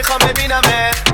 mejor me vine a ver